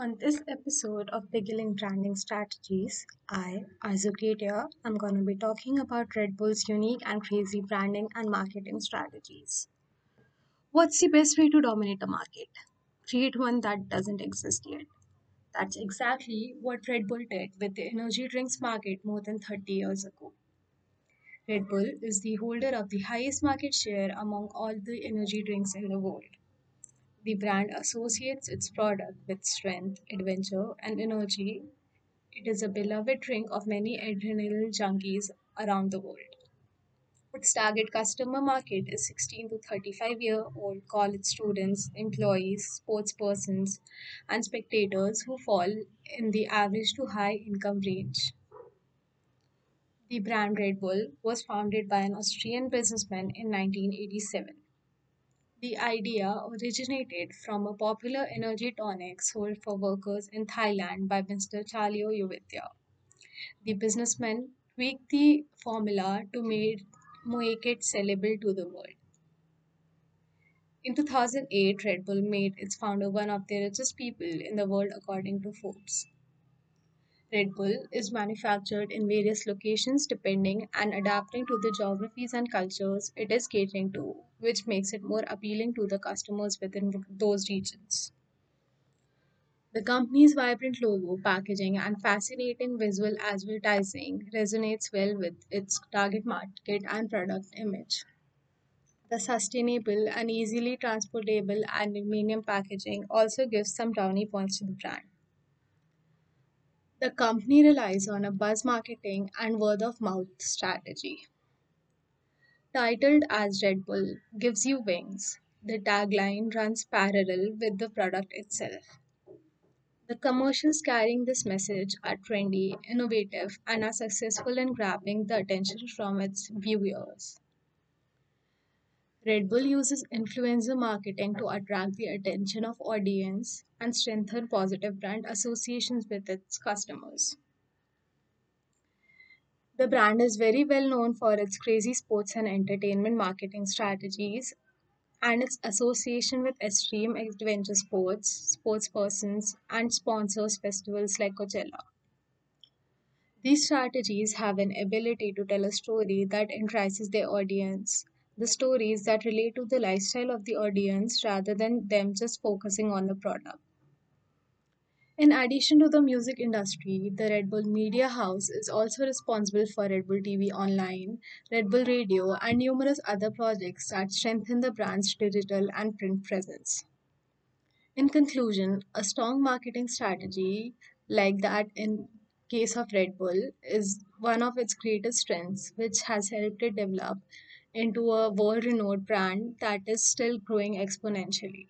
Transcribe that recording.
On this episode of Beginning Branding Strategies, I, Azukatia, am going to be talking about Red Bull's unique and crazy branding and marketing strategies. What's the best way to dominate a market? Create one that doesn't exist yet. That's exactly what Red Bull did with the energy drinks market more than 30 years ago. Red Bull is the holder of the highest market share among all the energy drinks in the world. The brand associates its product with strength, adventure, and energy. It is a beloved drink of many adrenaline junkies around the world. Its target customer market is 16 to 35 year old college students, employees, sports persons, and spectators who fall in the average to high income range. The brand Red Bull was founded by an Austrian businessman in 1987. The idea originated from a popular energy tonic sold for workers in Thailand by Mr. Chaleo Yoovidhya. The businessman tweaked the formula to make, make it sellable to the world. In 2008, Red Bull made its founder one of the richest people in the world according to Forbes. Red Bull is manufactured in various locations depending and adapting to the geographies and cultures it is catering to, which makes it more appealing to the customers within those regions. The company's vibrant logo, packaging, and fascinating visual advertising resonates well with its target market and product image. The sustainable and easily transportable aluminum packaging also gives some brownie points to the brand. The company relies on a buzz marketing and word of mouth strategy. Titled as Red Bull gives you wings, the tagline runs parallel with the product itself. The commercials carrying this message are trendy, innovative, and are successful in grabbing the attention from its viewers. Red Bull uses influencer marketing to attract the attention of audience and strengthen positive brand associations with its customers. The brand is very well known for its crazy sports and entertainment marketing strategies and its association with extreme adventure sports, sports persons, and sponsors festivals like Coachella. These strategies have an ability to tell a story that entices their audience, the stories that relate to the lifestyle of the audience rather than them just focusing on the product. In addition to the music industry, the Red Bull Media House is also responsible for Red Bull TV Online, Red Bull Radio, and numerous other projects that strengthen the brand's digital and print presence. In conclusion, a strong marketing strategy like that in case of Red Bull is one of its greatest strengths, which has helped it develop into a world renowned brand that is still growing exponentially.